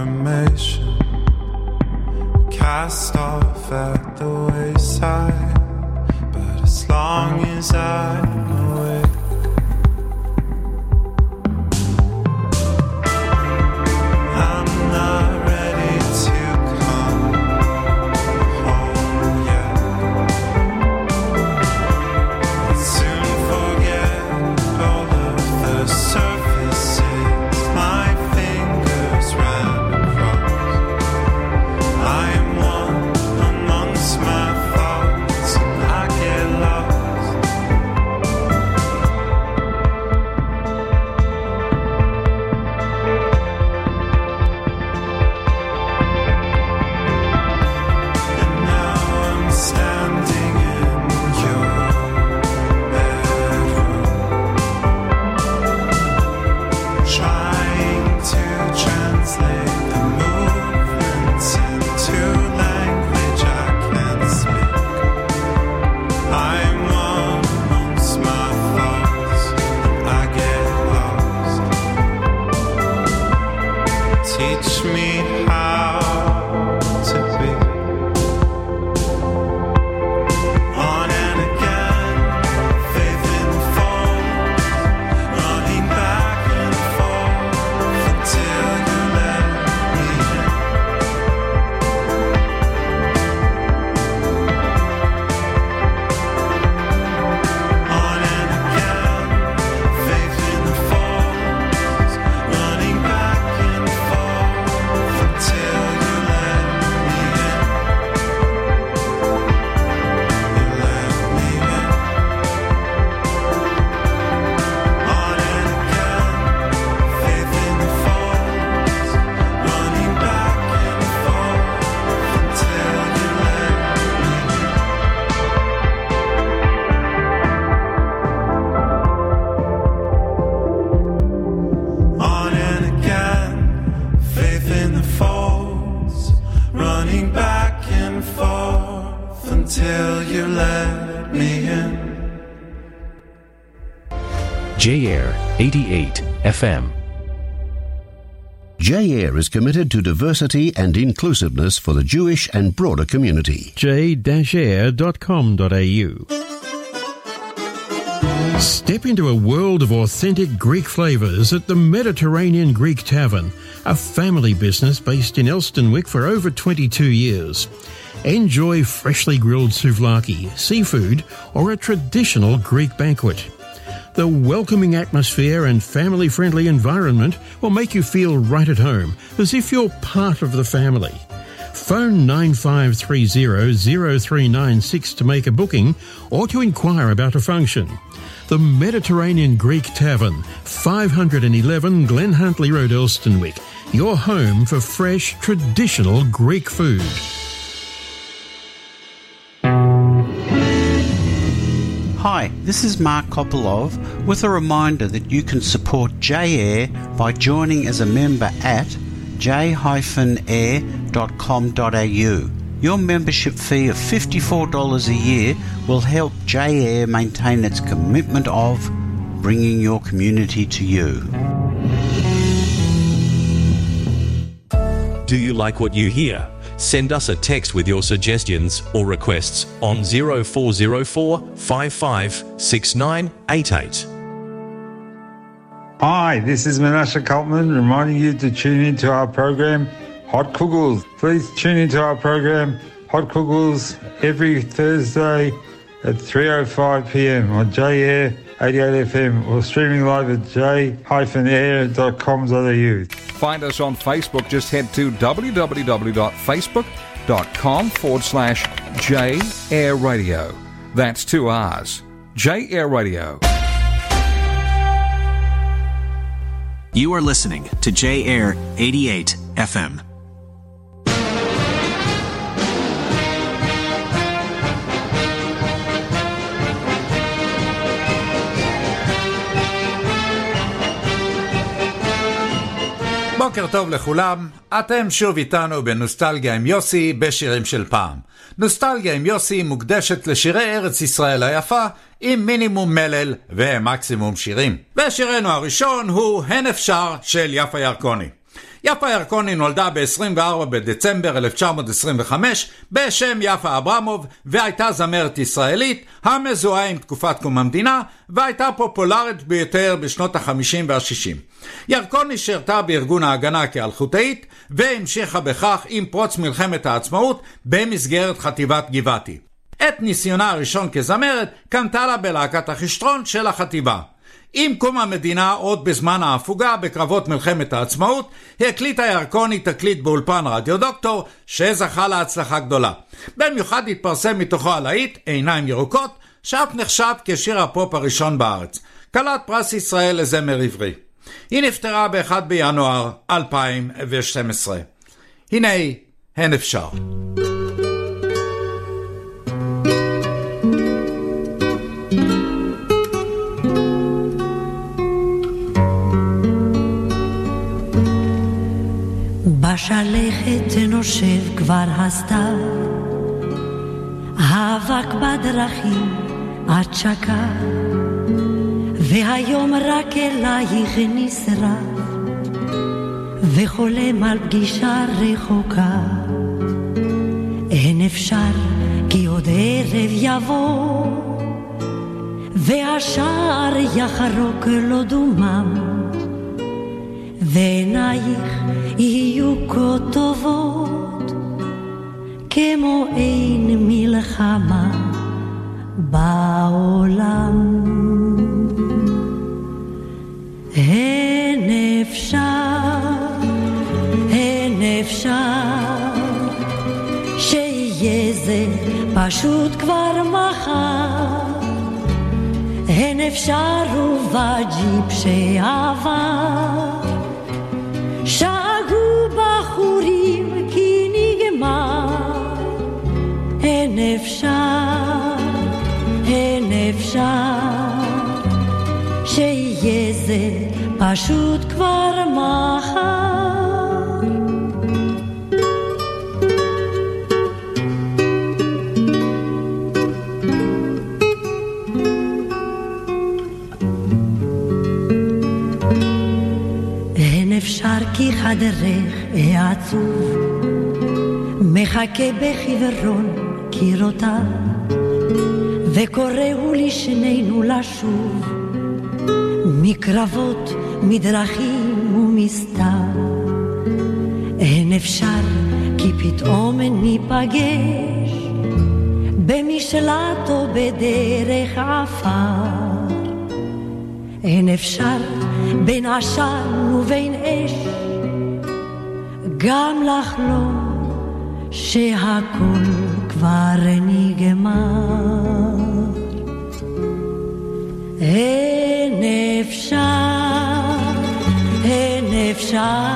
information cast off at the wayside. But as long as I'm awake. FM. J-Air is committed to diversity and inclusiveness for the Jewish and broader community. j-air.com.au. Step into a world of authentic Greek flavors at the Mediterranean Greek Tavern, a family business based in Elstonwick for over 22 years. Enjoy freshly grilled souvlaki, seafood, or a traditional Greek banquet. The welcoming atmosphere and family friendly environment will make you feel right at home, as if you're part of the family. Phone 9530-0396 to make a booking or to inquire about a function. The Mediterranean Greek Tavern, 511 Glen Huntley Road, Elstonwick. Your home for fresh, traditional Greek food. Hi, this is Mark Kopolov with a reminder that you can support J-Air by joining as a member at j-air.com.au. Your membership fee of $54 a year will help J-Air maintain its commitment of bringing your community to you. Do you like what you hear? Send us a text with your suggestions or requests on 0404 556988. Hi, this is Menashe Kaltman reminding you to tune into our program Hot Kugels. Please tune into our program Hot Kugels every Thursday at 3.05 p.m. on J-Air 88 FM or streaming live at j-air.com.au. Find us on Facebook. Just head to www.facebook.com forward slash J Air Radio. That's two R's. J Air Radio. You are listening to J Air 88 FM. בוקר טוב לכולם, אתם שוב איתנו בנוסטלגיה עם יוסי בשירים של פעם. נוסטלגיה עם יוסי מוקדשת לשירי ארץ ישראל היפה עם מינימום מלל ומקסימום שירים. ושירנו הראשון הוא "הן אפשר" של יפה ירקוני. יפה ירקוני נולדה ב-24 בדצמבר 1925 בשם יפה אברמוב והייתה זמרת ישראלית המזוהה עם תקופת קום המדינה והייתה פופולרית ביותר בשנות ה-50 וה-60. ירקוני שירתה בארגון ההגנה כאלחוטאית והמשיכה בכך עם פרוץ מלחמת העצמאות במסגרת חטיבת גבעתי. את ניסיונה הראשון כזמרת קנתה לה בלהקת החשטרון של החטיבה. עם קום המדינה, עוד בזמן ההפוגה בקרבות מלחמת העצמאות, הקליטה ירקוני תקליט באולפן רדיו דוקטור, שזכה להצלחה גדולה. במיוחד התפרסם מתוכו הלהיט "עיניים ירוקות", שאף נחשב כשיר הפופ הראשון בארץ. כלת פרס ישראל לזמר עברי. היא נפטרה ב-1 בינואר 2012. הנה, הן אפשר. בשלכת נושב כבר הסתיו, האבק בדרכים עד שקע, והיום רק אלייך נשרף, וחולם על פגישה רחוקה. אין אפשר כי עוד ערב יבוא, והשער יחרוק לו דומם. ועינייך יהיו כה טובות, כמו אין מלחמה בעולם. אין אפשר, אין אפשר, שיהיה זה פשוט כבר מחר. אין אפשר ובג'יפ שעבר בחורים כי נגמר, אין אפשר, אין אפשר, שיהיה זה פשוט כבר מחר. אפשר כי חדרך העצוב. מחכה בחיוורון קירותיו וקוראו לשנינו לשוב. מקרבות, מדרכים ומסתיו אין אפשר כי פתאום ניפגש במשלט או בדרך עפר אין אפשר בין עשן ובין אש, גם לחלום שהכל כבר נגמר. אין אפשר, אין אפשר,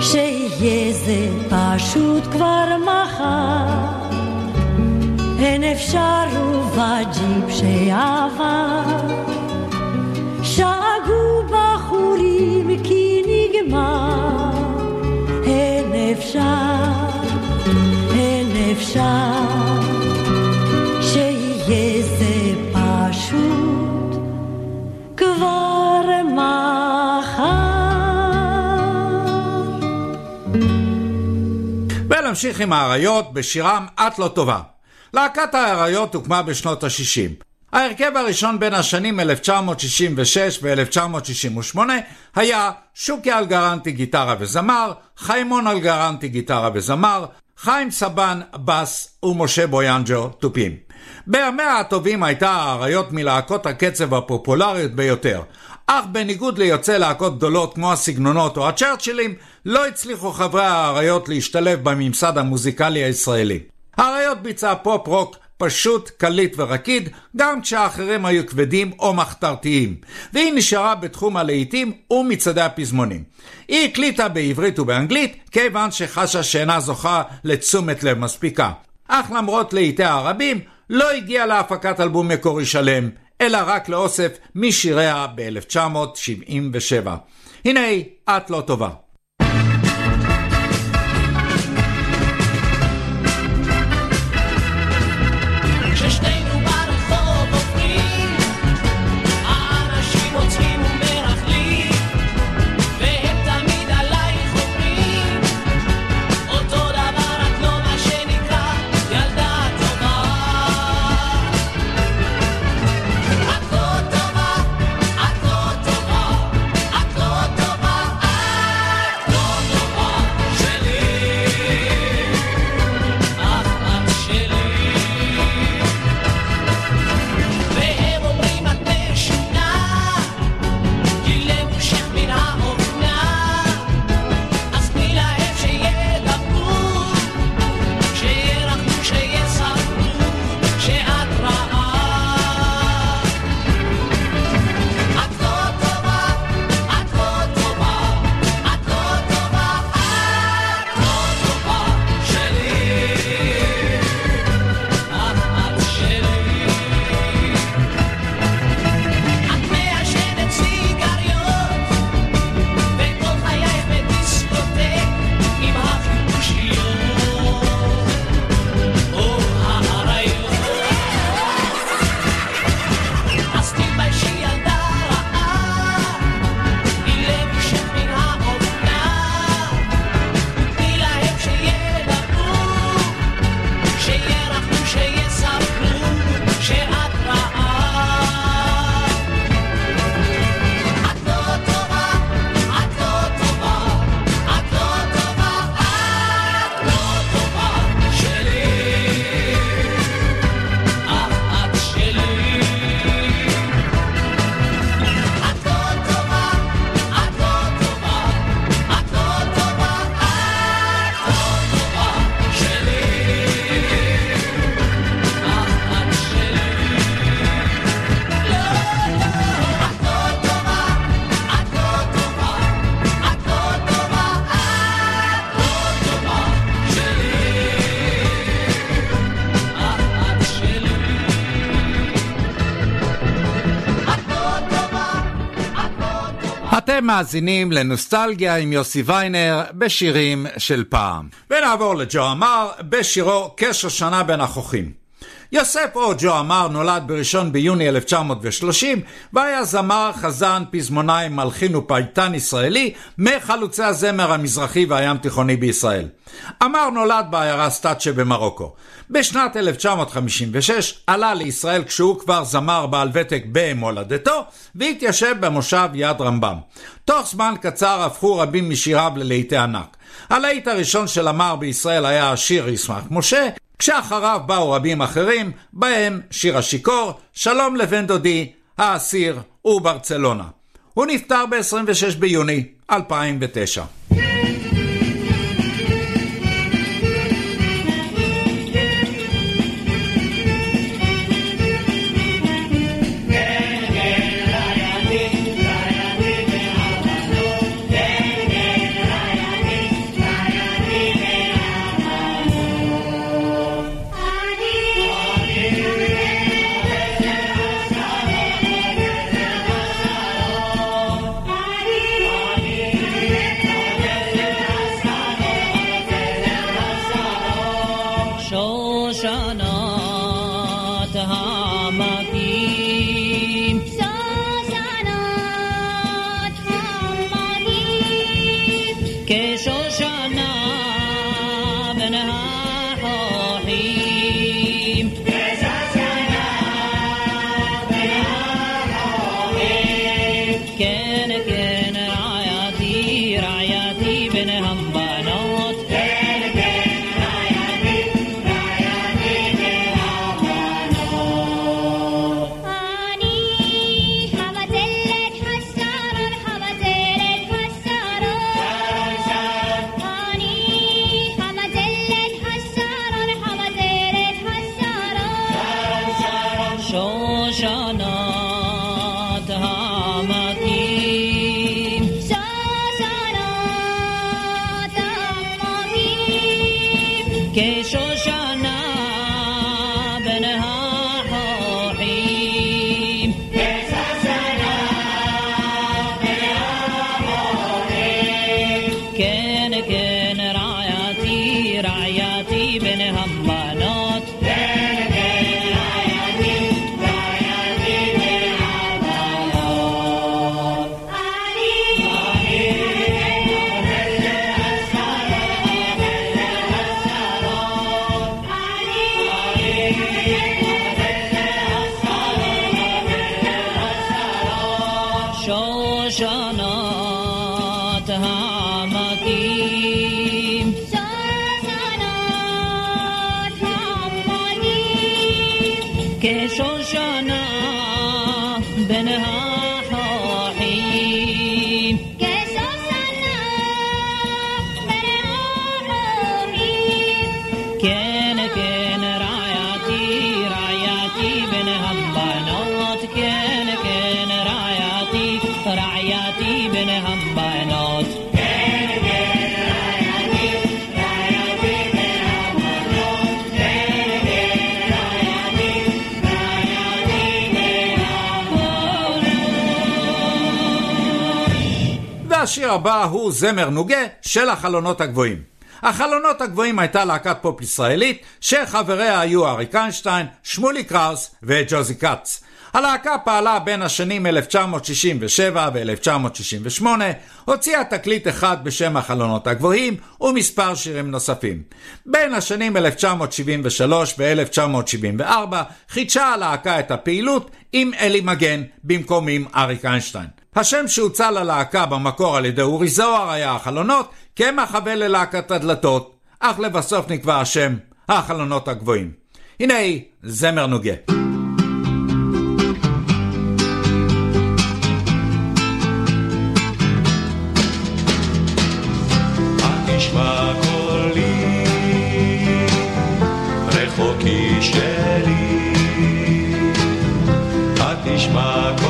שיהיה זה פשוט כבר מחר. אין אפשר ובג'יפ שעבר ונמשיך עם האריות בשירם "את לא טובה". להקת האריות הוקמה בשנות ה-60. ההרכב הראשון בין השנים 1966 ו-1968 היה שוקי אלגרנטי גיטרה וזמר, חיימון אלגרנטי גיטרה וזמר, חיים סבן בס ומשה בויאנג'ו תופים. בימיה הטובים הייתה האריות מלהקות הקצב הפופולריות ביותר, אך בניגוד ליוצאי להקות גדולות כמו הסגנונות או הצ'רצ'ילים, לא הצליחו חברי האריות להשתלב בממסד המוזיקלי הישראלי. האריות ביצעה פופ רוק פשוט, קליט ורקיד, גם כשהאחרים היו כבדים או מחתרתיים, והיא נשארה בתחום הלהיטים ומצעדי הפזמונים. היא הקליטה בעברית ובאנגלית, כיוון שחשה שאינה זוכה לתשומת לב מספיקה. אך למרות להיטיה הרבים, לא הגיעה להפקת אלבום מקורי שלם, אלא רק לאוסף משיריה ב-1977. הנה, את לא טובה. מאזינים לנוסטלגיה עם יוסי ויינר בשירים של פעם. ונעבור לג'ו אמר בשירו כשושנה בין החוחים. יוסף או ג'ו אמר נולד בראשון ביוני 1930 והיה זמר, חזן, פזמונאי, מלחין ופייטן ישראלי מחלוצי הזמר המזרחי והים תיכוני בישראל. אמר נולד בעיירה סטאט שבמרוקו. בשנת 1956 עלה לישראל כשהוא כבר זמר בעל ותק במולדתו והתיישב במושב יד רמב"ם. תוך זמן קצר הפכו רבים משיריו ללהיטי ענק. הלהיט הראשון של אמר בישראל היה השיר ישמח משה, כשאחריו באו רבים אחרים, בהם שיר השיכור, שלום לבן דודי, האסיר וברצלונה. הוא נפטר ב-26 ביוני 2009. והשיר הבא הוא זמר נוגה של החלונות הגבוהים. החלונות הגבוהים הייתה להקת פופ ישראלית שחבריה היו אריק איינשטיין, שמולי קראוס וג'וזי כץ. הלהקה פעלה בין השנים 1967 ו-1968, הוציאה תקליט אחד בשם החלונות הגבוהים ומספר שירים נוספים. בין השנים 1973 ו-1974 חידשה הלהקה את הפעילות עם אלי מגן במקום עם אריק איינשטיין. השם שהוצע ללהקה במקור על ידי אורי זוהר היה החלונות, כמחווה ללהקת הדלתות, אך לבסוף נקבע השם החלונות הגבוהים. הנה זמר נוגה. תשמע רחוקי שלי. התשמע קולי,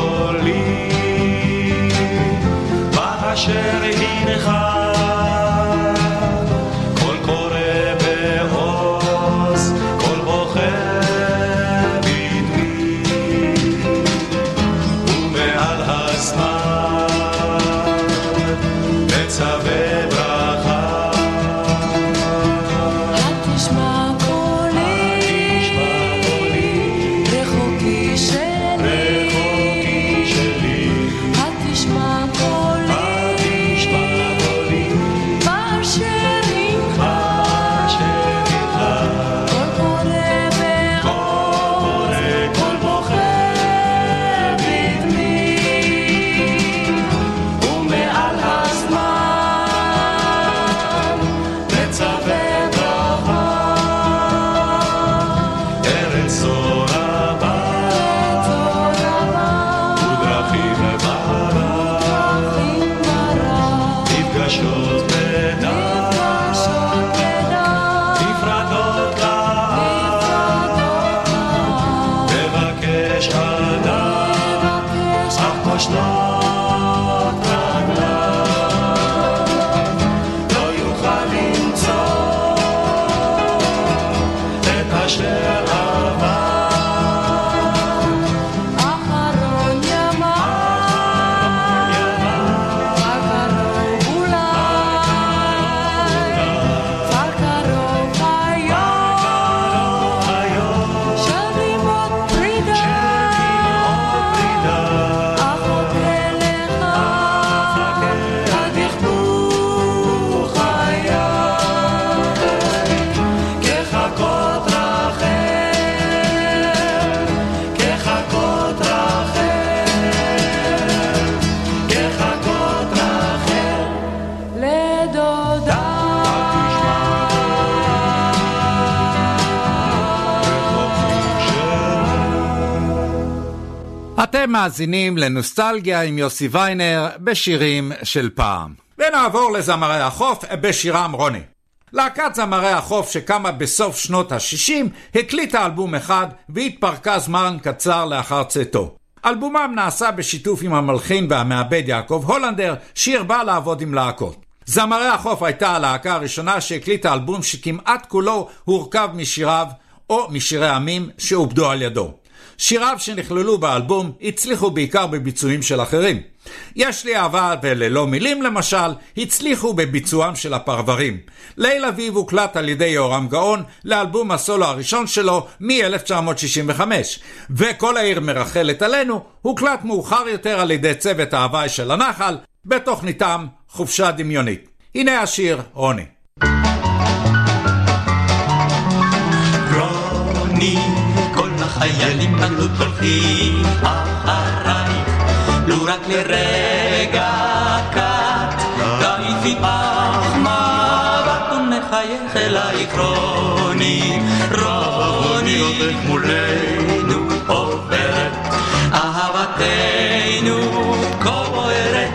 אתם מאזינים לנוסטלגיה עם יוסי ויינר בשירים של פעם. ונעבור לזמרי החוף בשירם רוני. להקת זמרי החוף שקמה בסוף שנות ה-60 הקליטה אלבום אחד והתפרקה זמן קצר לאחר צאתו. אלבומם נעשה בשיתוף עם המלחין והמעבד יעקב הולנדר, שהרבה לעבוד עם להקות. זמרי החוף הייתה הלהקה הראשונה שהקליטה אלבום שכמעט כולו הורכב משיריו או משירי עמים שעובדו על ידו. שיריו שנכללו באלבום הצליחו בעיקר בביצועים של אחרים. יש לי אהבה וללא מילים למשל, הצליחו בביצועם של הפרברים. ליל אביב הוקלט על ידי יורם גאון לאלבום הסולו הראשון שלו מ-1965, וכל העיר מרחלת עלינו הוקלט מאוחר יותר על ידי צוות ההוואי של הנחל בתוכניתם חופשה דמיונית. הנה השיר רוני. רוני, החיילים בגדוד הולכים אחרייך, לו רק לרגע קט, תעיפי פח מבט ונחייך אלייך רוני, רוני, מולנו עוברת, אהבתנו כה בוערת,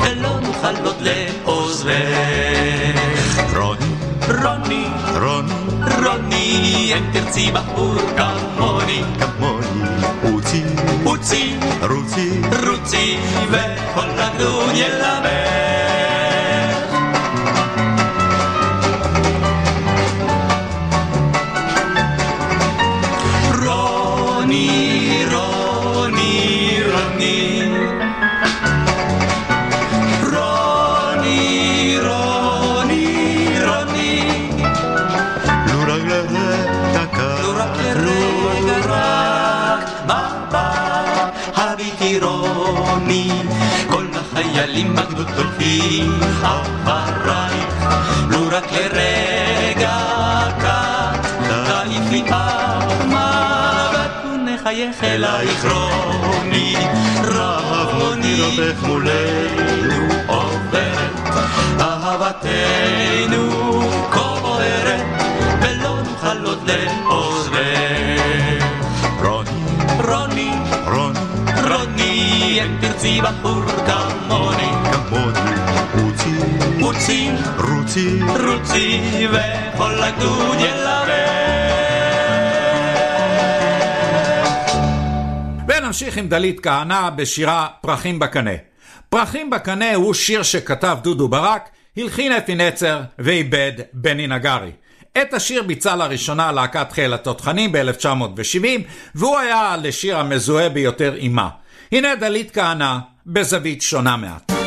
ולא נוכל עוד לעוזבך. רוני, רוני, רוני, רוני, אם תרצי בחור כמוני, כמוני, רוצי, רוצי, רוצי, וכל הגדוד ילמד. רוני, החיילים בגדוד הולכים אחרייך, לו רק לרגע קט, תעיפי אף מבט ונחייך אלייך רוני, רוני, רבך מולנו עוברת, אהבתנו כה בוערת, ולא נוכל עוד לעוזבך. רוני, רוני, רוני, רוני, אם תרצי בחור כמוני, כמוני, רוצי, רוצי, רוצי, רוצי, וכל הגדוד ילמד. ונמשיך עם דלית כהנא בשירה פרחים בקנה. פרחים בקנה הוא שיר שכתב דודו ברק, הלחין אפי נצר ואיבד בני נגרי. את השיר ביצע לראשונה להקת חיל התותחנים ב-1970, והוא היה לשיר המזוהה ביותר עימה. הנה דלית כהנא בזווית שונה מעט.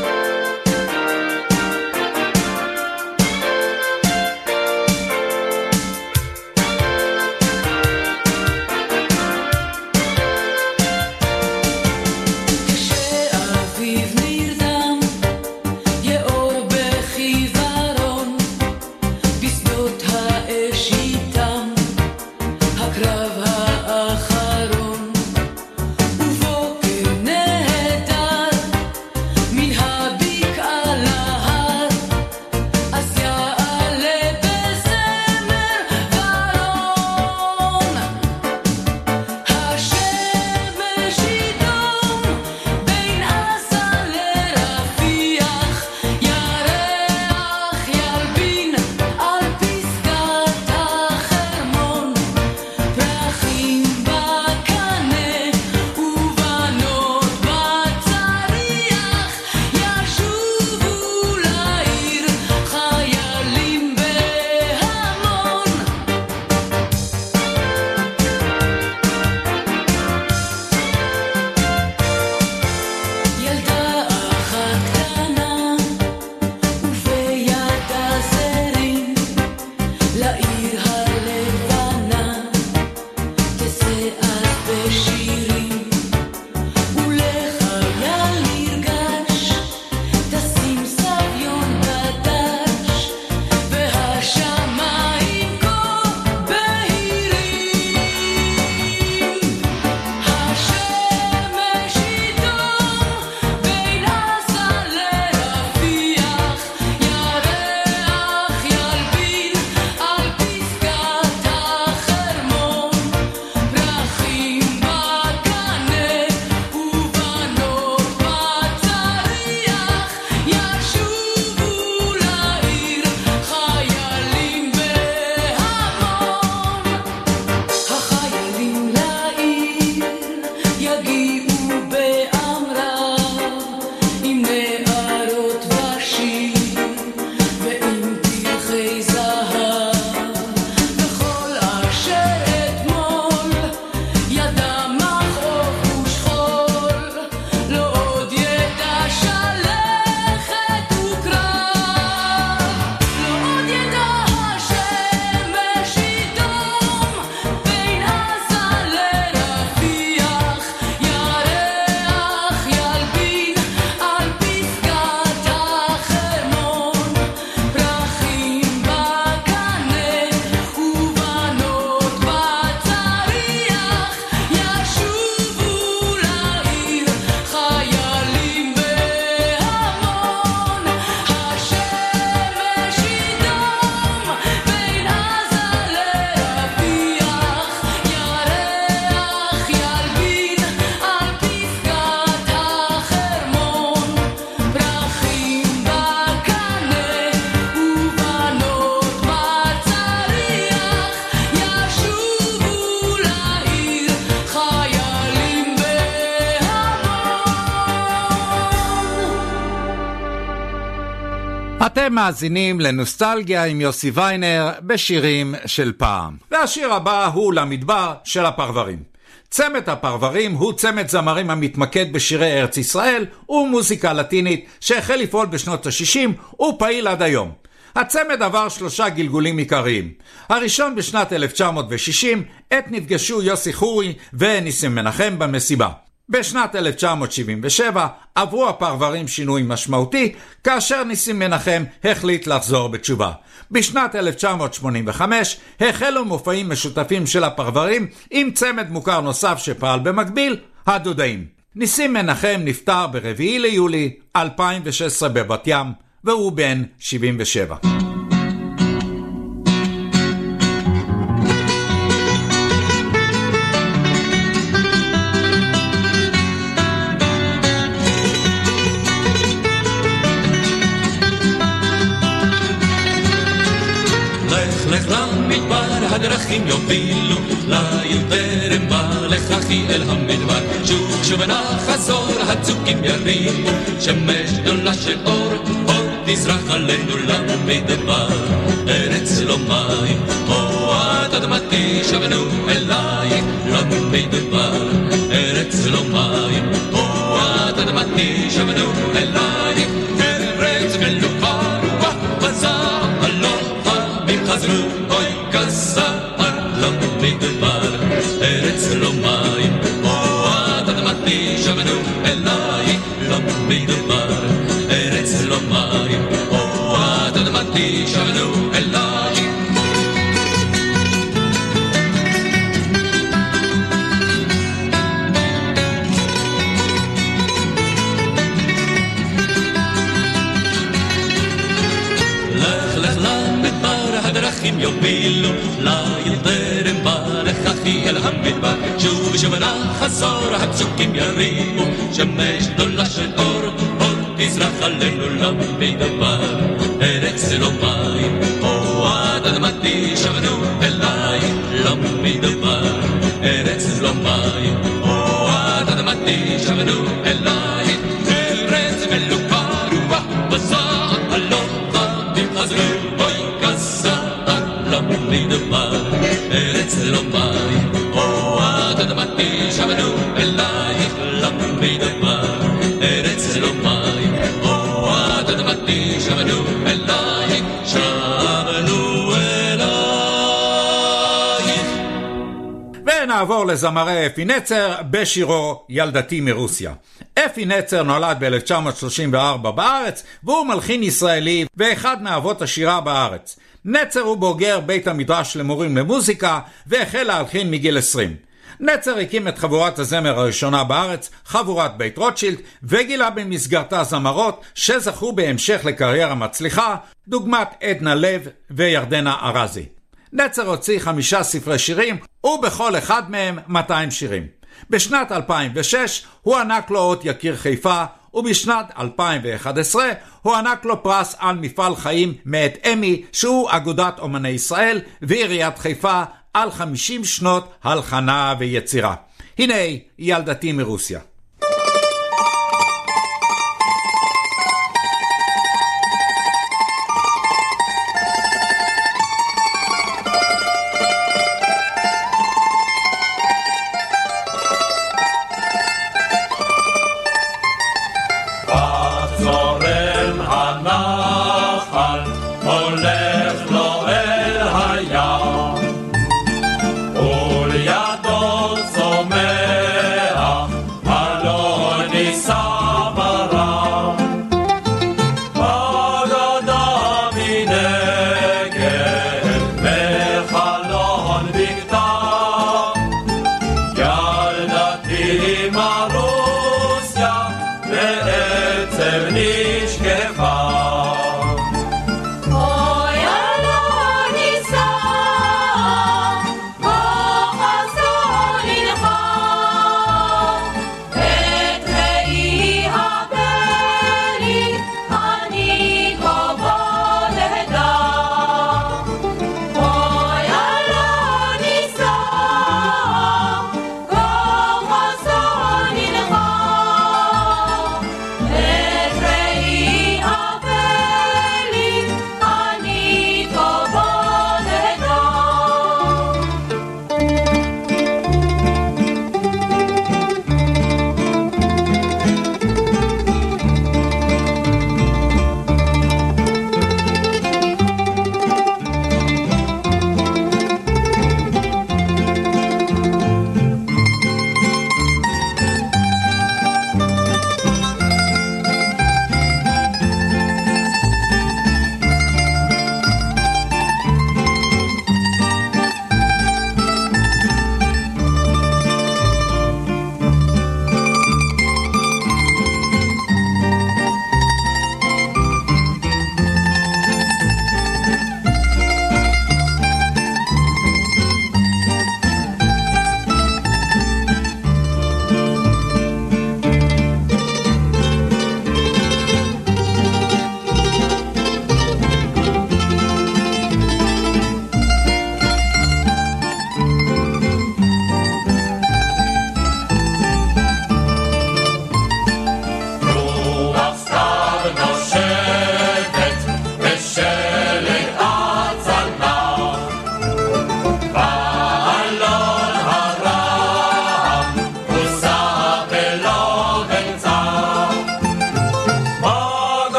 מאזינים לנוסטלגיה עם יוסי ויינר בשירים של פעם. והשיר הבא הוא למדבר של הפרברים. צמד הפרברים הוא צמד זמרים המתמקד בשירי ארץ ישראל ומוזיקה לטינית שהחל לפעול בשנות ה-60 ופעיל עד היום. הצמד עבר שלושה גלגולים עיקריים. הראשון בשנת 1960, עת נפגשו יוסי חורי וניסים מנחם במסיבה. בשנת 1977 עברו הפרברים שינוי משמעותי, כאשר ניסים מנחם החליט לחזור בתשובה. בשנת 1985 החלו מופעים משותפים של הפרברים עם צמד מוכר נוסף שפעל במקביל, הדודאים. ניסים מנחם נפטר ב-4 ליולי 2016 בבת ים, והוא בן 77. הדרכים יובילו ליל טרם בא לך אחי אל המדבר. שוב שוב נא חזור הצוקים ירימו שמש גדולה של אור אור תזרח עלינו למדבר. ארץ לא מים את אדמתי שבנו אלייך למדבר. ארץ לא מים את אדמתי שבנו אלייך. ארץ מלוכה בזעם הלוחה חזרו. אוי כסער למדבר ארץ לא מים. או את אדמתי שבנו אלייך למדבר ארץ לא מים. או את אדמתי שבנו אלייך לך לך למדבר הדרכים יובילו. בא לך אחי אל המדבר שוב ושוב נא חזור הצוקים ירימו שמש גדולה של אור אור תזרח עלינו למדבר ארץ לא מים או עד אדמתי שבנו אליי למדבר ארץ לא מים או עד אדמתי ונעבור לזמרי אפי נצר בשירו ילדתי מרוסיה. אפי נצר נולד ב-1934 בארץ והוא מלחין ישראלי ואחד מאבות השירה בארץ. נצר הוא בוגר בית המדרש למורים למוזיקה והחל להלחין מגיל 20. נצר הקים את חבורת הזמר הראשונה בארץ, חבורת בית רוטשילד, וגילה במסגרתה זמרות שזכו בהמשך לקריירה מצליחה, דוגמת עדנה לב וירדנה ארזי. נצר הוציא חמישה ספרי שירים, ובכל אחד מהם 200 שירים. בשנת 2006 הוענק לו אות יקיר חיפה, ובשנת 2011 הוענק לו פרס על מפעל חיים מאת אמי, שהוא אגודת אומני ישראל ועיריית חיפה, על 50 שנות הלחנה ויצירה. הנה ילדתי מרוסיה.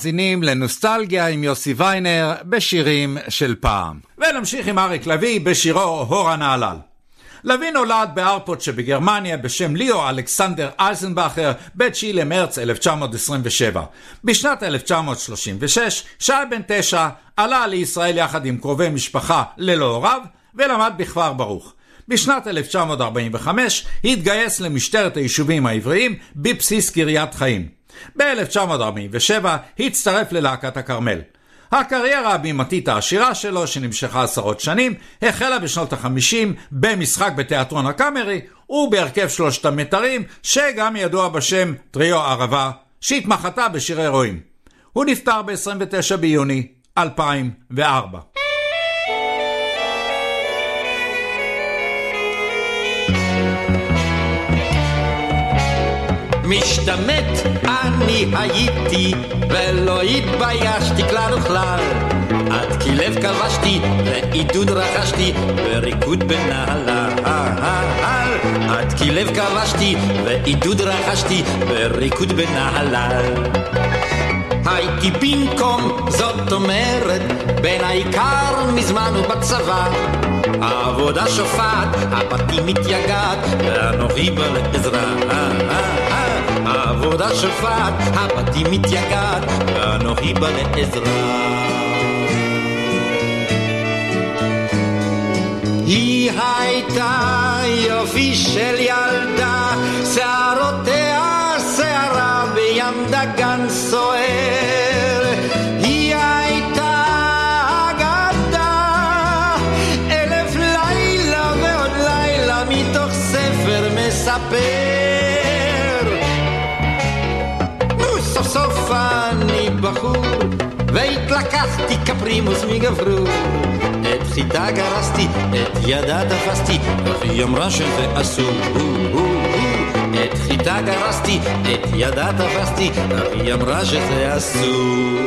מאזינים לנוסטלגיה עם יוסי ויינר בשירים של פעם. ונמשיך עם אריק לביא בשירו "הור הנהלל". לביא נולד בארפוט שבגרמניה בשם ליאו אלכסנדר אייזנבכר ב-9 למרץ 1927. בשנת 1936, שהיה בן תשע, עלה לישראל יחד עם קרובי משפחה ללא הוריו, ולמד בכפר ברוך. בשנת 1945 התגייס למשטרת היישובים העבריים בבסיס קריית חיים. ב-1947 הצטרף ללהקת הכרמל. הקריירה הבימתית העשירה שלו, שנמשכה עשרות שנים, החלה בשנות ה-50 במשחק בתיאטרון הקאמרי ובהרכב שלושת המתרים, שגם ידוע בשם טריו ערבה, שהתמחתה בשירי רועים. הוא נפטר ב-29 ביוני 2004. משתמט אני הייתי ולא התביישתי כלל וכלל עד כי לב כבשתי ועידוד רכשתי וריקוד בנהלל עד כי לב כבשתי ועידוד רכשתי וריקוד בנהלל הייתי במקום, זאת אומרת, בין העיקר מזמן ובצבא. העבודה שופעת, הבתים מתייגעת, ואנוכי בא לעזרה. העבודה שופעת, הבתים מתייגעת, ואנוכי בא לעזרה. היא הייתה יופי של ילדה, שערותיה שערה בים דגן והתלקחתי כפרימוס מגברור. את חיטה גרסתי, את ידה תפסתי, אך היא אמרה שזה אסור. את חיטה גרסתי, את ידה תפסתי, אך היא אמרה שזה אסור.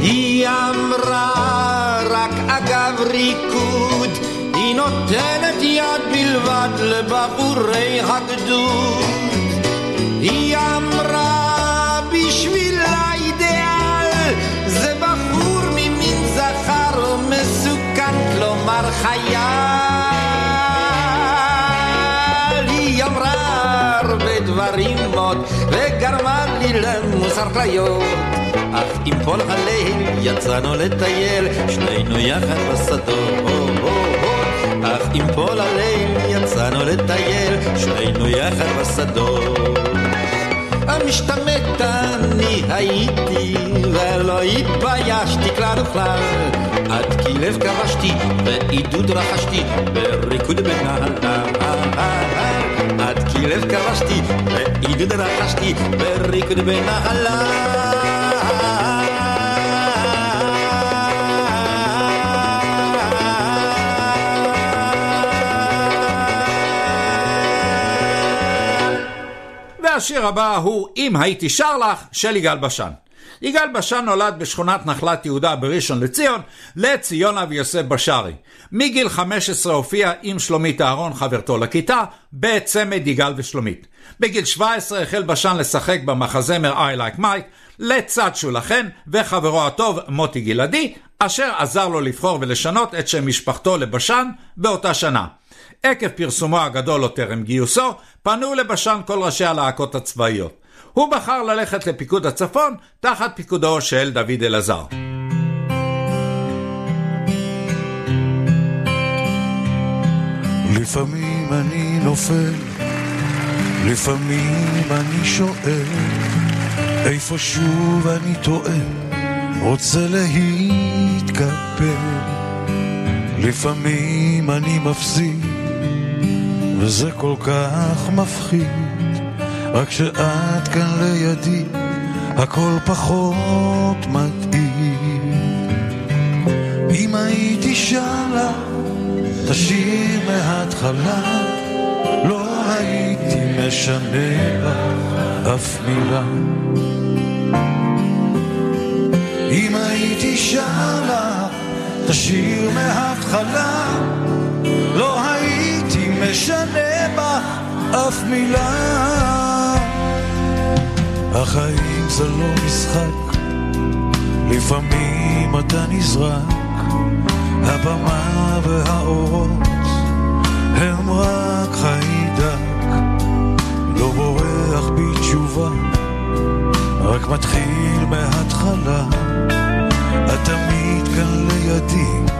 היא אמרה רק אגב ריקוד, היא נותנת יד בלבד לבחורי הגדוד. היא אמרה למוסר כליות. אך עם כל הליל יצאנו לטייל, שנינו יחד בשדות. אך עם כל הליל יצאנו לטייל, שנינו יחד בשדות. המשתמט אני הייתי, ולא התביישתי כלל וכלל. עד כי לב כבשתי, ועידוד רכשתי, בריקוד בנהלל. לב כבשתי, ועידוד רכשתי, בריקוד והשיר הבא הוא "אם הייתי שר לך" של יגאל בשן. יגאל בשן נולד בשכונת נחלת יהודה בראשון לציון לציונה ויוסף בשארי. מגיל 15 הופיע עם שלומית אהרון חברתו לכיתה בצמד יגאל ושלומית. בגיל 17 החל בשן לשחק במחזמר I Like Mike לצד שולחן וחברו הטוב מוטי גלעדי אשר עזר לו לבחור ולשנות את שם משפחתו לבשן באותה שנה. עקב פרסומו הגדול או טרם גיוסו, פנו לבשן כל ראשי הלהקות הצבאיות. הוא בחר ללכת לפיקוד הצפון תחת פיקודו של דוד אלעזר. לפעמים אני נופל, לפעמים אני שואל, איפה שוב אני טועה, רוצה להתקפל. לפעמים אני מפסיד, וזה כל כך מפחיד, רק שאת כאן לידי, הכל פחות מתאים. אם הייתי שר לך תשיר מההתחלה, לא הייתי משנה לך אף מילה. אם הייתי שר לך, תשיר מההתחלה, לא הייתי משנה בך אף מילה. החיים זה לא משחק, לפעמים אתה נזרק, הבמה והאורות הם רק חיידק, לא בורח בתשובה, רק מתחיל מההתחלה, את תמיד כאן לידי,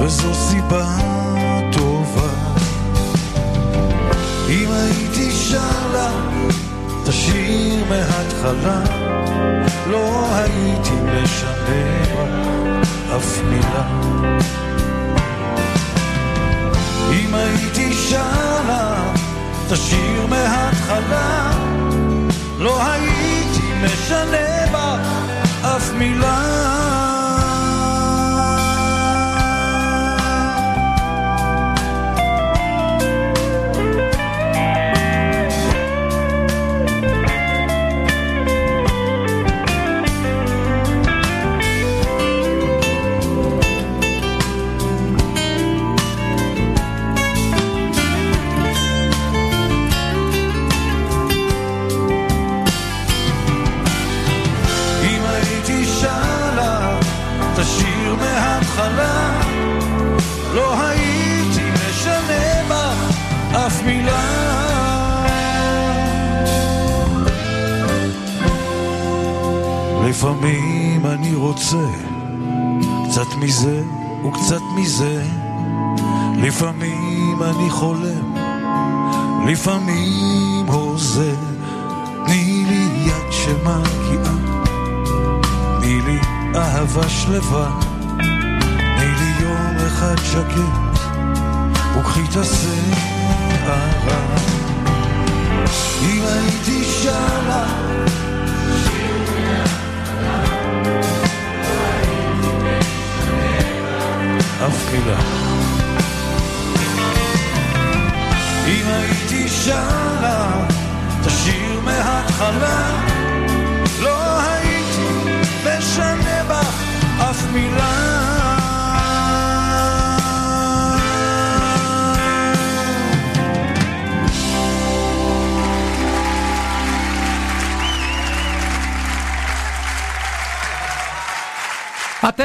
וזו סיבה טובה. אם הייתי שר השיר מההתחלה, לא הייתי משנה אף מילה. אם הייתי שר לה את השיר מההתחלה, לא הייתי משנה בה אף מילה. וקחי את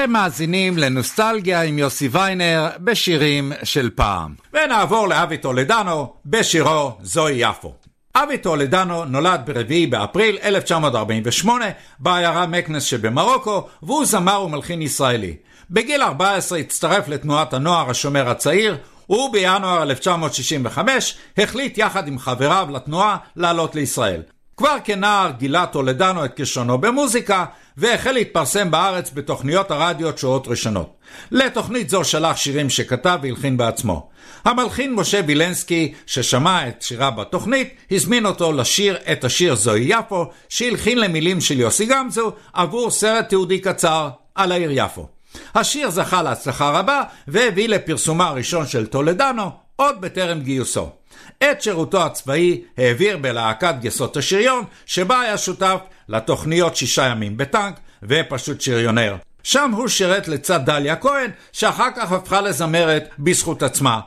אתם מאזינים לנוסטלגיה עם יוסי ויינר בשירים של פעם. ונעבור לאבי טולדנו בשירו זוהי יפו. אבי טולדנו נולד ב-4 באפריל 1948 בעיירה מקנס שבמרוקו, והוא זמר ומלחין ישראלי. בגיל 14 הצטרף לתנועת הנוער השומר הצעיר, ובינואר 1965 החליט יחד עם חבריו לתנועה לעלות לישראל. כבר כנער גילה טולדנו את כישרונו במוזיקה, והחל להתפרסם בארץ בתוכניות הרדיו שעות ראשונות. לתוכנית זו שלח שירים שכתב והלחין בעצמו. המלחין משה וילנסקי, ששמע את שירה בתוכנית, הזמין אותו לשיר את השיר זוהי יפו, שהלחין למילים של יוסי גמזו עבור סרט תיעודי קצר על העיר יפו. השיר זכה להצלחה רבה והביא לפרסומה הראשון של טולדנו עוד בטרם גיוסו. את שירותו הצבאי העביר בלהקת גייסות השריון, שבה היה שותף לתוכניות שישה ימים בטנק ופשוט שריונר. שם הוא שירת לצד דליה כהן, שאחר כך הפכה לזמרת בזכות עצמה.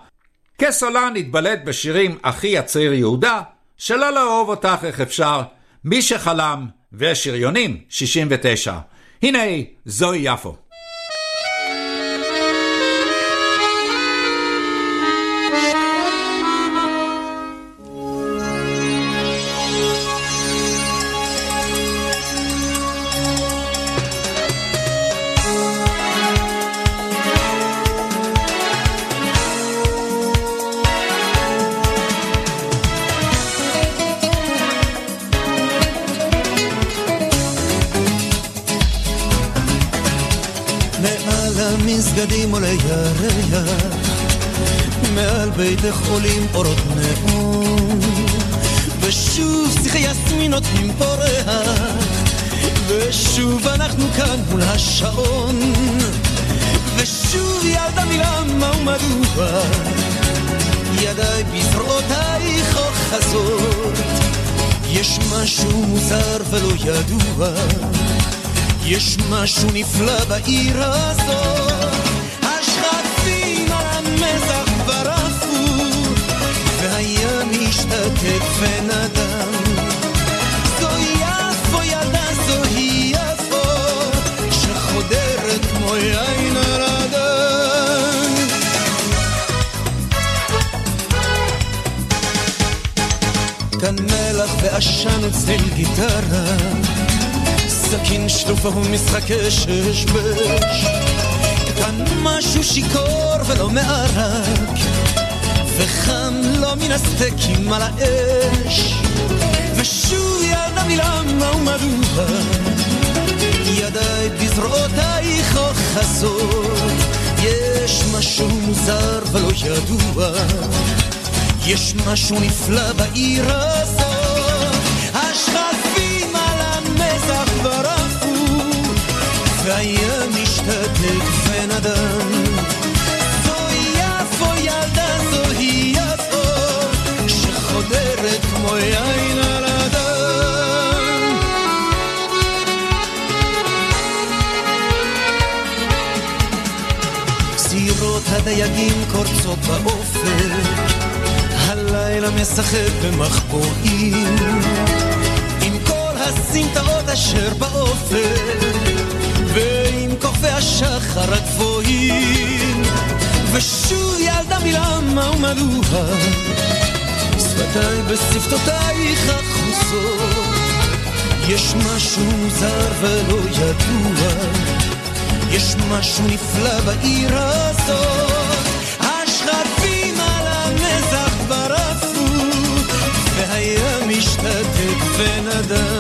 כסולן התבלט בשירים אחי הצעיר יהודה, שלא לאהוב אותך איך אפשר, מי שחלם ושריונים 69. הנה זוהי יפו. המסגדים עולה ירח, מעל בית החולים אורות נאון, ושוב שיחי יסמין נותנים פורח, ושוב אנחנו כאן מול השעון, ושוב ילדה מלמה ומדוע, ידיי בזרועותייך אוחזות, יש משהו מוזר ולא ידוע. יש משהו נפלא בעיר הזאת, כתפי נדם. זוהי יפו ילדה, זוהי יפו, שחודרת כמו יין הרדן. כאן מלח ועשן אצל גיטרה, סכין שלופה ומשחקי ששבש. כאן משהו שיכור ולא מערק. וחם לא מן הסטייקים על האש. ושוב ילדה מלמה ומדוע ידיי בזרועותייך אוחזות יש משהו מוזר ולא ידוע. יש משהו נפלא בעיר הזאת. השכפים על המזח ברפו. והים משתתק הדייגים קורצות באופק. הלילה משחק במחבואים. עם כל הסמטאות אשר באופק. ועם כוכבי השחר הגבוהים. ושוב ילדה מלמה ומדוע שפתיי בשפתותייך החוסות יש משהו מוזר ולא ידוע יש משהו נפלא בעיר הזאת. השכפים על המזח ברפו והים משתתק ונדם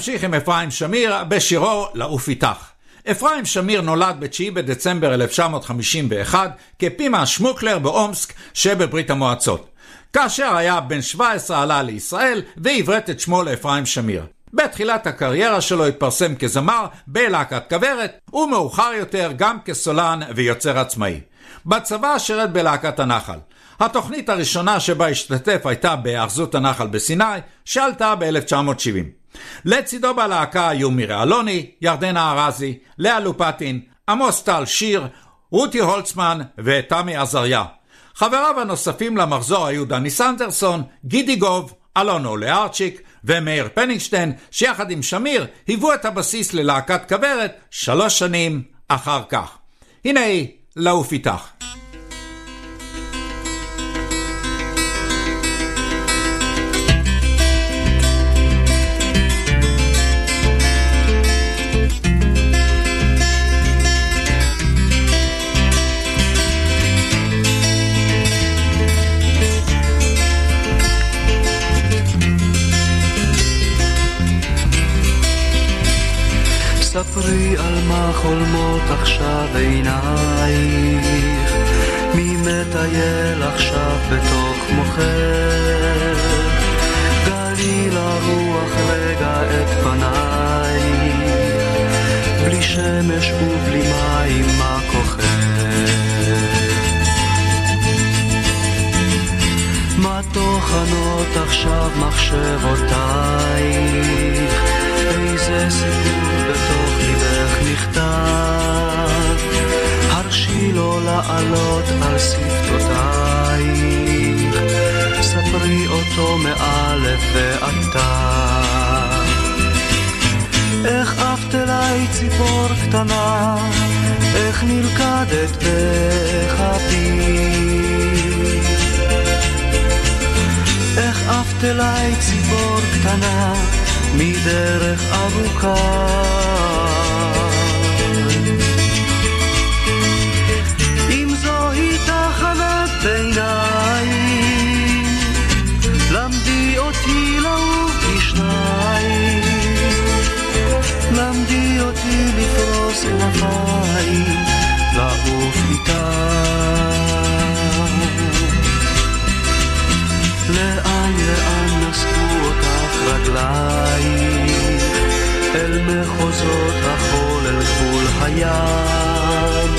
ונמשיך עם אפרים שמיר בשירו "לעוף איתך". אפרים שמיר נולד ב-9 בדצמבר 1951 כפימה שמוקלר באומסק שבברית המועצות. כאשר היה בן 17 עלה לישראל ועברת את שמו לאפרים שמיר. בתחילת הקריירה שלו התפרסם כזמר בלהקת כוורת, ומאוחר יותר גם כסולן ויוצר עצמאי. בצבא שירת בלהקת הנחל. התוכנית הראשונה שבה השתתף הייתה בהאחזות הנחל בסיני, שעלתה ב-1970. לצידו בלהקה היו מירי אלוני, ירדנה ארזי, לאה לופטין, עמוס טל שיר, רותי הולצמן ותמי עזריה. חבריו הנוספים למחזור היו דני סנדרסון, גידי גוב, אלונו לארצ'יק ומאיר פניגשטיין, שיחד עם שמיר היוו את הבסיס ללהקת כוורת שלוש שנים אחר כך. הנה היא, לעוף איתך. ספרי על מה חולמות עכשיו עינייך, מי מטייל עכשיו בתוך מוחך, גלי לרוח רגע את פנייך, בלי שמש ובלי מים מה כוחך. מה טוחנות עכשיו מחשבותייך, איזה סיפור בתוך נכתב, הרשי לו לעלות על שפתותייך, ספרי אותו מאלף ועד. איך עפת אליי ציפור קטנה, איך נלכדת בכפי. איך עפת אליי ציפור קטנה מדרך ארוכה. מחוזות החול אל גבול הים.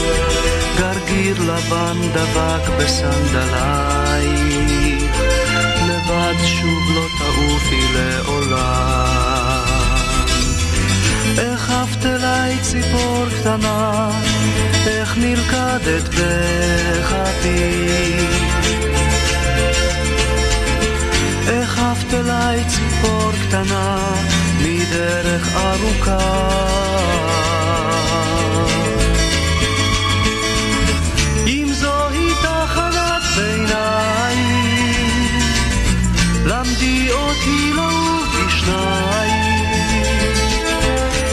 גרגיר לבן דבק בסנדלייך, לבד שוב לא תעופי לעולם. איך עפת אליי ציפור קטנה, איך נלכדת בחפי. איך עפת אליי ציפור קטנה, מדרך ארוכה. אם זוהי תחנת ביניים, למדי אותי לעוף בשניים,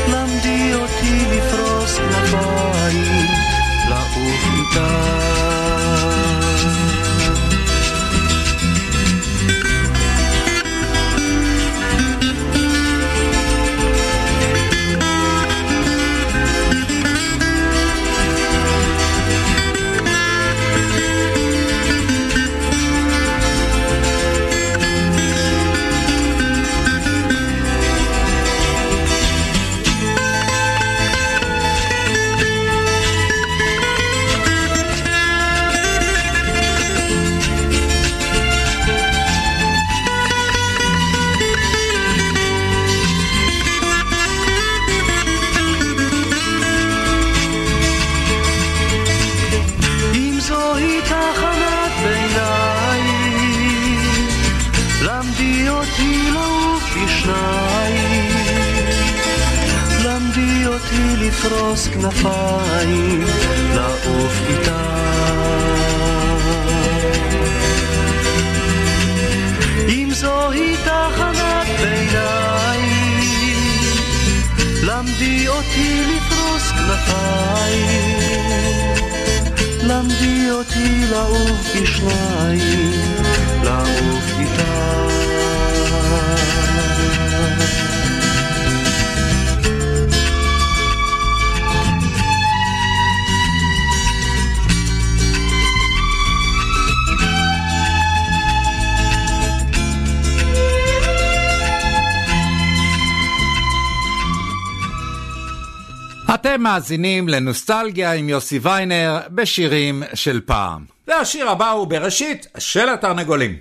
למדי אותי לפרוס כנפיים, לעוף איתה. לפרוס כנפיים, לעוף איתה. אם זוהי תחנת ביניים, למדי אותי לפרוס כנפיים. למדי אותי לעוף בשניים, לעוף איתה. אתם מאזינים לנוסטלגיה עם יוסי ויינר בשירים של פעם. והשיר הבא הוא בראשית של התרנגולים.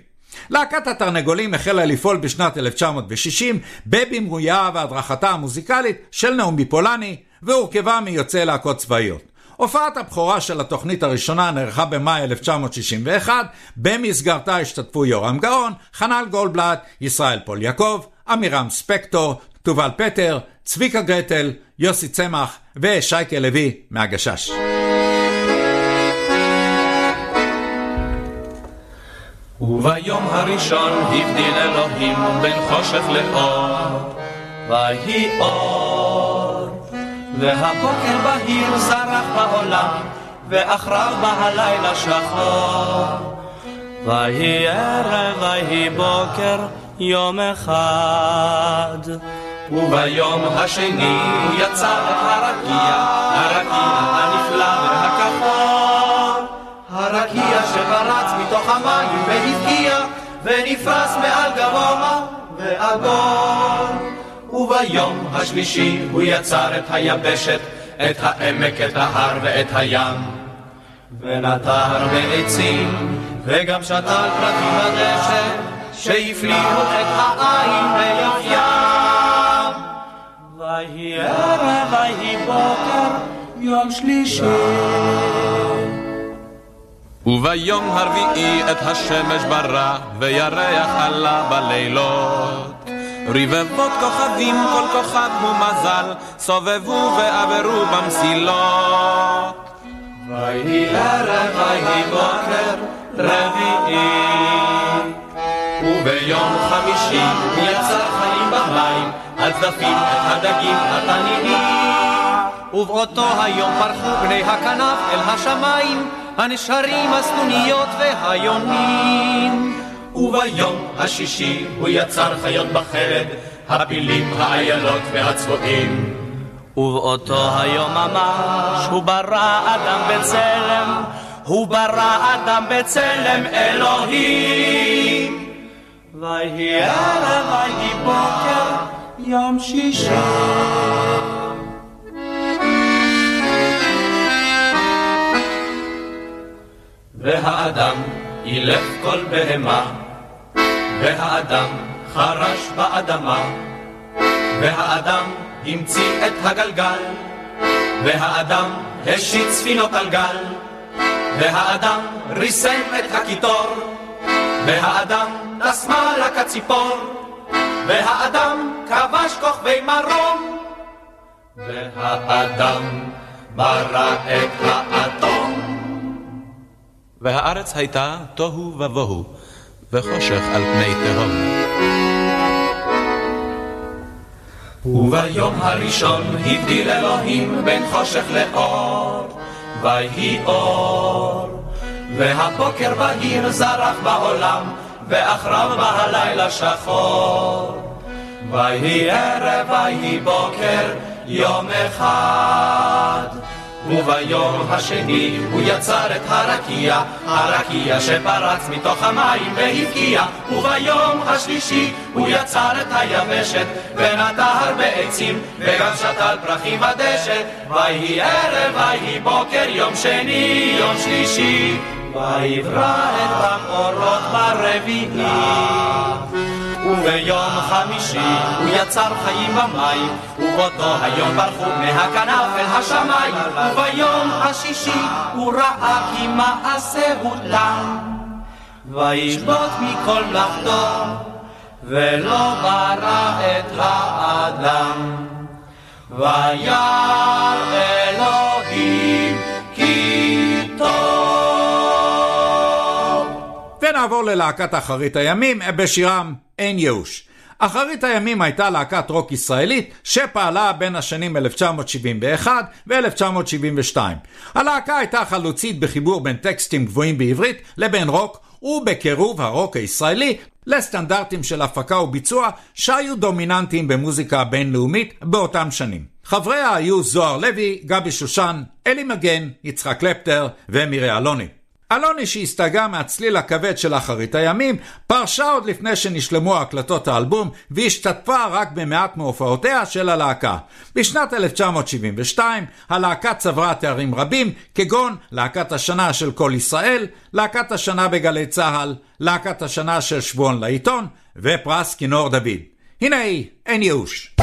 להקת התרנגולים החלה לפעול בשנת 1960 בבימויה והדרכתה המוזיקלית של נעמי פולני והורכבה מיוצאי להקות צבאיות. הופעת הבכורה של התוכנית הראשונה נערכה במאי 1961, במסגרתה השתתפו יורם גאון, חנן גולדבלט, ישראל פול יעקב, עמירם ספקטור, תובל פטר, צביקה גרטל, יוסי צמח ושייקה לוי מהגשש. וביום הראשון הבדיל אלוהים בין חושך לאור, ויהי אור. והבוקר בהיר זרח בעולם, ואחריו בא הלילה שחור. ויהי ערב, ויהי בוקר, יום אחד. וביום השני הוא יצא את הרקיע, הרקיע הנפלא והכחול. הרקיע שפרץ מתוך המים והבקיע, ונפרס מעל גבוה ועגול. וביום השלישי הוא יצר את היבשת, את העמק, את ההר ואת הים. ונטר בעצים, וגם שתל פרטים בדשא, שהפליאו את העין ביופיים. יום שלישי. וביום הרביעי את השמש ברא, וירח עלה בלילות. רבבות כוכבים, כל כוכב הוא מזל, סובבו ועברו במסילות. ויהי ערב, ויהי בוקר, רביעי. וביום חמישי יצר חיים במים, הצדפים, את הדגים, התנינים. ובאותו היום פרחו בני הכנף אל השמיים, הנשרים, הסנוניות והיונים. וביום השישי הוא יצר חיות בחרד, הפילים, האיילות והצבועים. ובאותו היום ממש הוא ברא אדם בצלם, הוא ברא אדם בצלם אלוהים. ויהי ערב, ויהי בוקר, יום שישי. והאדם אילף כל בהמה, והאדם חרש באדמה, והאדם המציא את הגלגל, והאדם השית ספינות על גל, והאדם ריסם את הקיטור, והאדם טס מעלה כציפור, והאדם כבש כוכבי מרום, והאדם ברא את האטום. והארץ הייתה תוהו ובוהו, וחושך על פני תהום. וביום הראשון הבדיל אלוהים בין חושך לאור, ויהי אור. והבוקר בהיר זרח בעולם, ואחריו בא הלילה שחור. ויהי ערב, ויהי בוקר, יום אחד. וביום השני הוא יצר את הרקיע, הרקיע שפרץ מתוך המים והבקיע. וביום השלישי הוא יצר את היבשת, ונטע הרבה עצים, וגם שתל פרחים בדשא. ויהי ערב, ויהי בוקר, יום שני, יום שלישי. ויברא את המאורות ברביעי. וביום חמישי הוא יצר חיים במים, ובאותו היום ברחו מהכנף אל השמיים, וביום השישי הוא ראה כי מעשהו תם, וישבות מכל מלאכתו, ולא ברא את האדם. וירא ונעבור ללהקת אחרית הימים בשירם אין ייאוש. אחרית הימים הייתה להקת רוק ישראלית שפעלה בין השנים 1971 ו-1972. הלהקה הייתה חלוצית בחיבור בין טקסטים גבוהים בעברית לבין רוק ובקירוב הרוק הישראלי לסטנדרטים של הפקה וביצוע שהיו דומיננטיים במוזיקה הבינלאומית באותם שנים. חבריה היו זוהר לוי, גבי שושן, אלי מגן, יצחק קלפטר ומירי אלוני. אלוני שהסתגה מהצליל הכבד של אחרית הימים, פרשה עוד לפני שנשלמו הקלטות האלבום והשתתפה רק במעט מהופעותיה של הלהקה. בשנת 1972 הלהקה צברה תארים רבים כגון להקת השנה של כל ישראל, להקת השנה בגלי צה"ל, להקת השנה של שבועון לעיתון ופרס כינור דוד. הנה היא, אין ייאוש.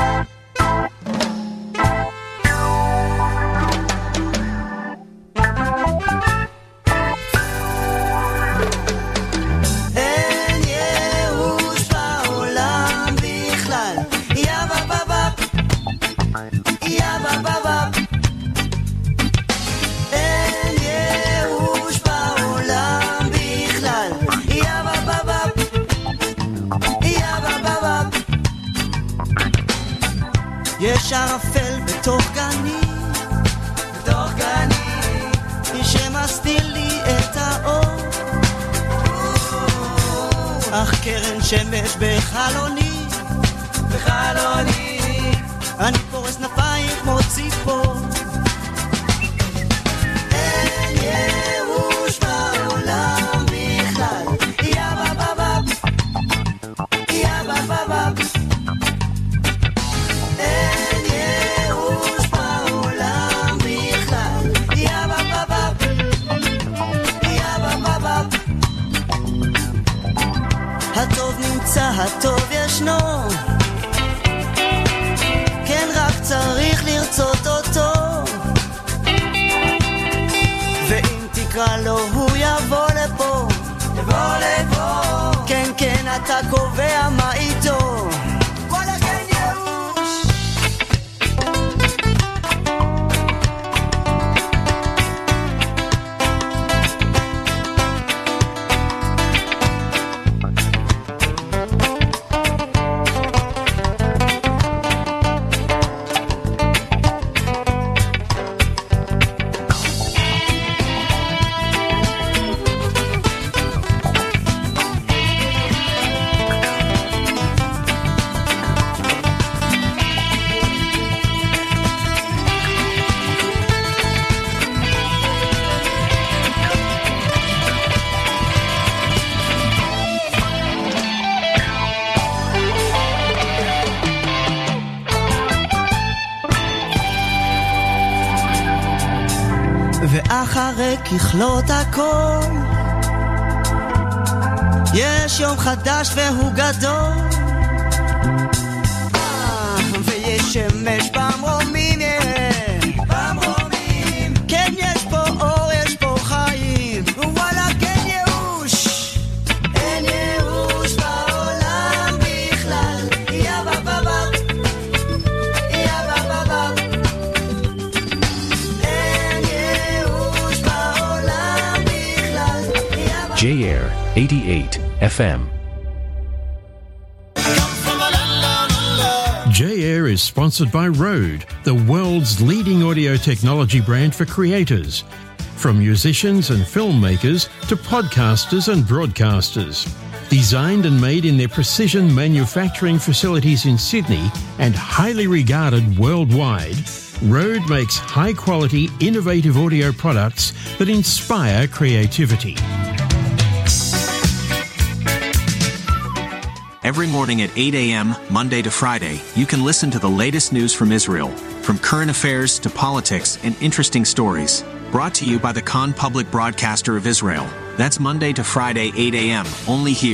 ערפל בתוך גני, בתוך גני, שמסתיר לי את האור. אך קרן שמש בחלוני, בחלוני, אני פורס כנפיים כמו ציפור. ישנו. כן, רק צריך לרצות אותו. ואם תקרא לו, הוא יבוא לפה. יבוא לפה. כן, כן, אתה קובע מה איתו. ככלות הכל. יש יום חדש והוא גדול, ויש שמש ב... 88 FM. J-Air is sponsored by Rode, the world's leading audio technology brand for creators. From musicians and filmmakers to podcasters and broadcasters. Designed and made in their precision manufacturing facilities in Sydney and highly regarded worldwide, Rode makes high quality, innovative audio products that inspire creativity. Every morning at 8 a.m., Monday to Friday, you can listen to the latest news from Israel, from current affairs to politics and interesting stories. Brought to you by the Khan Public Broadcaster of Israel. That's Monday to Friday, 8 a.m., only here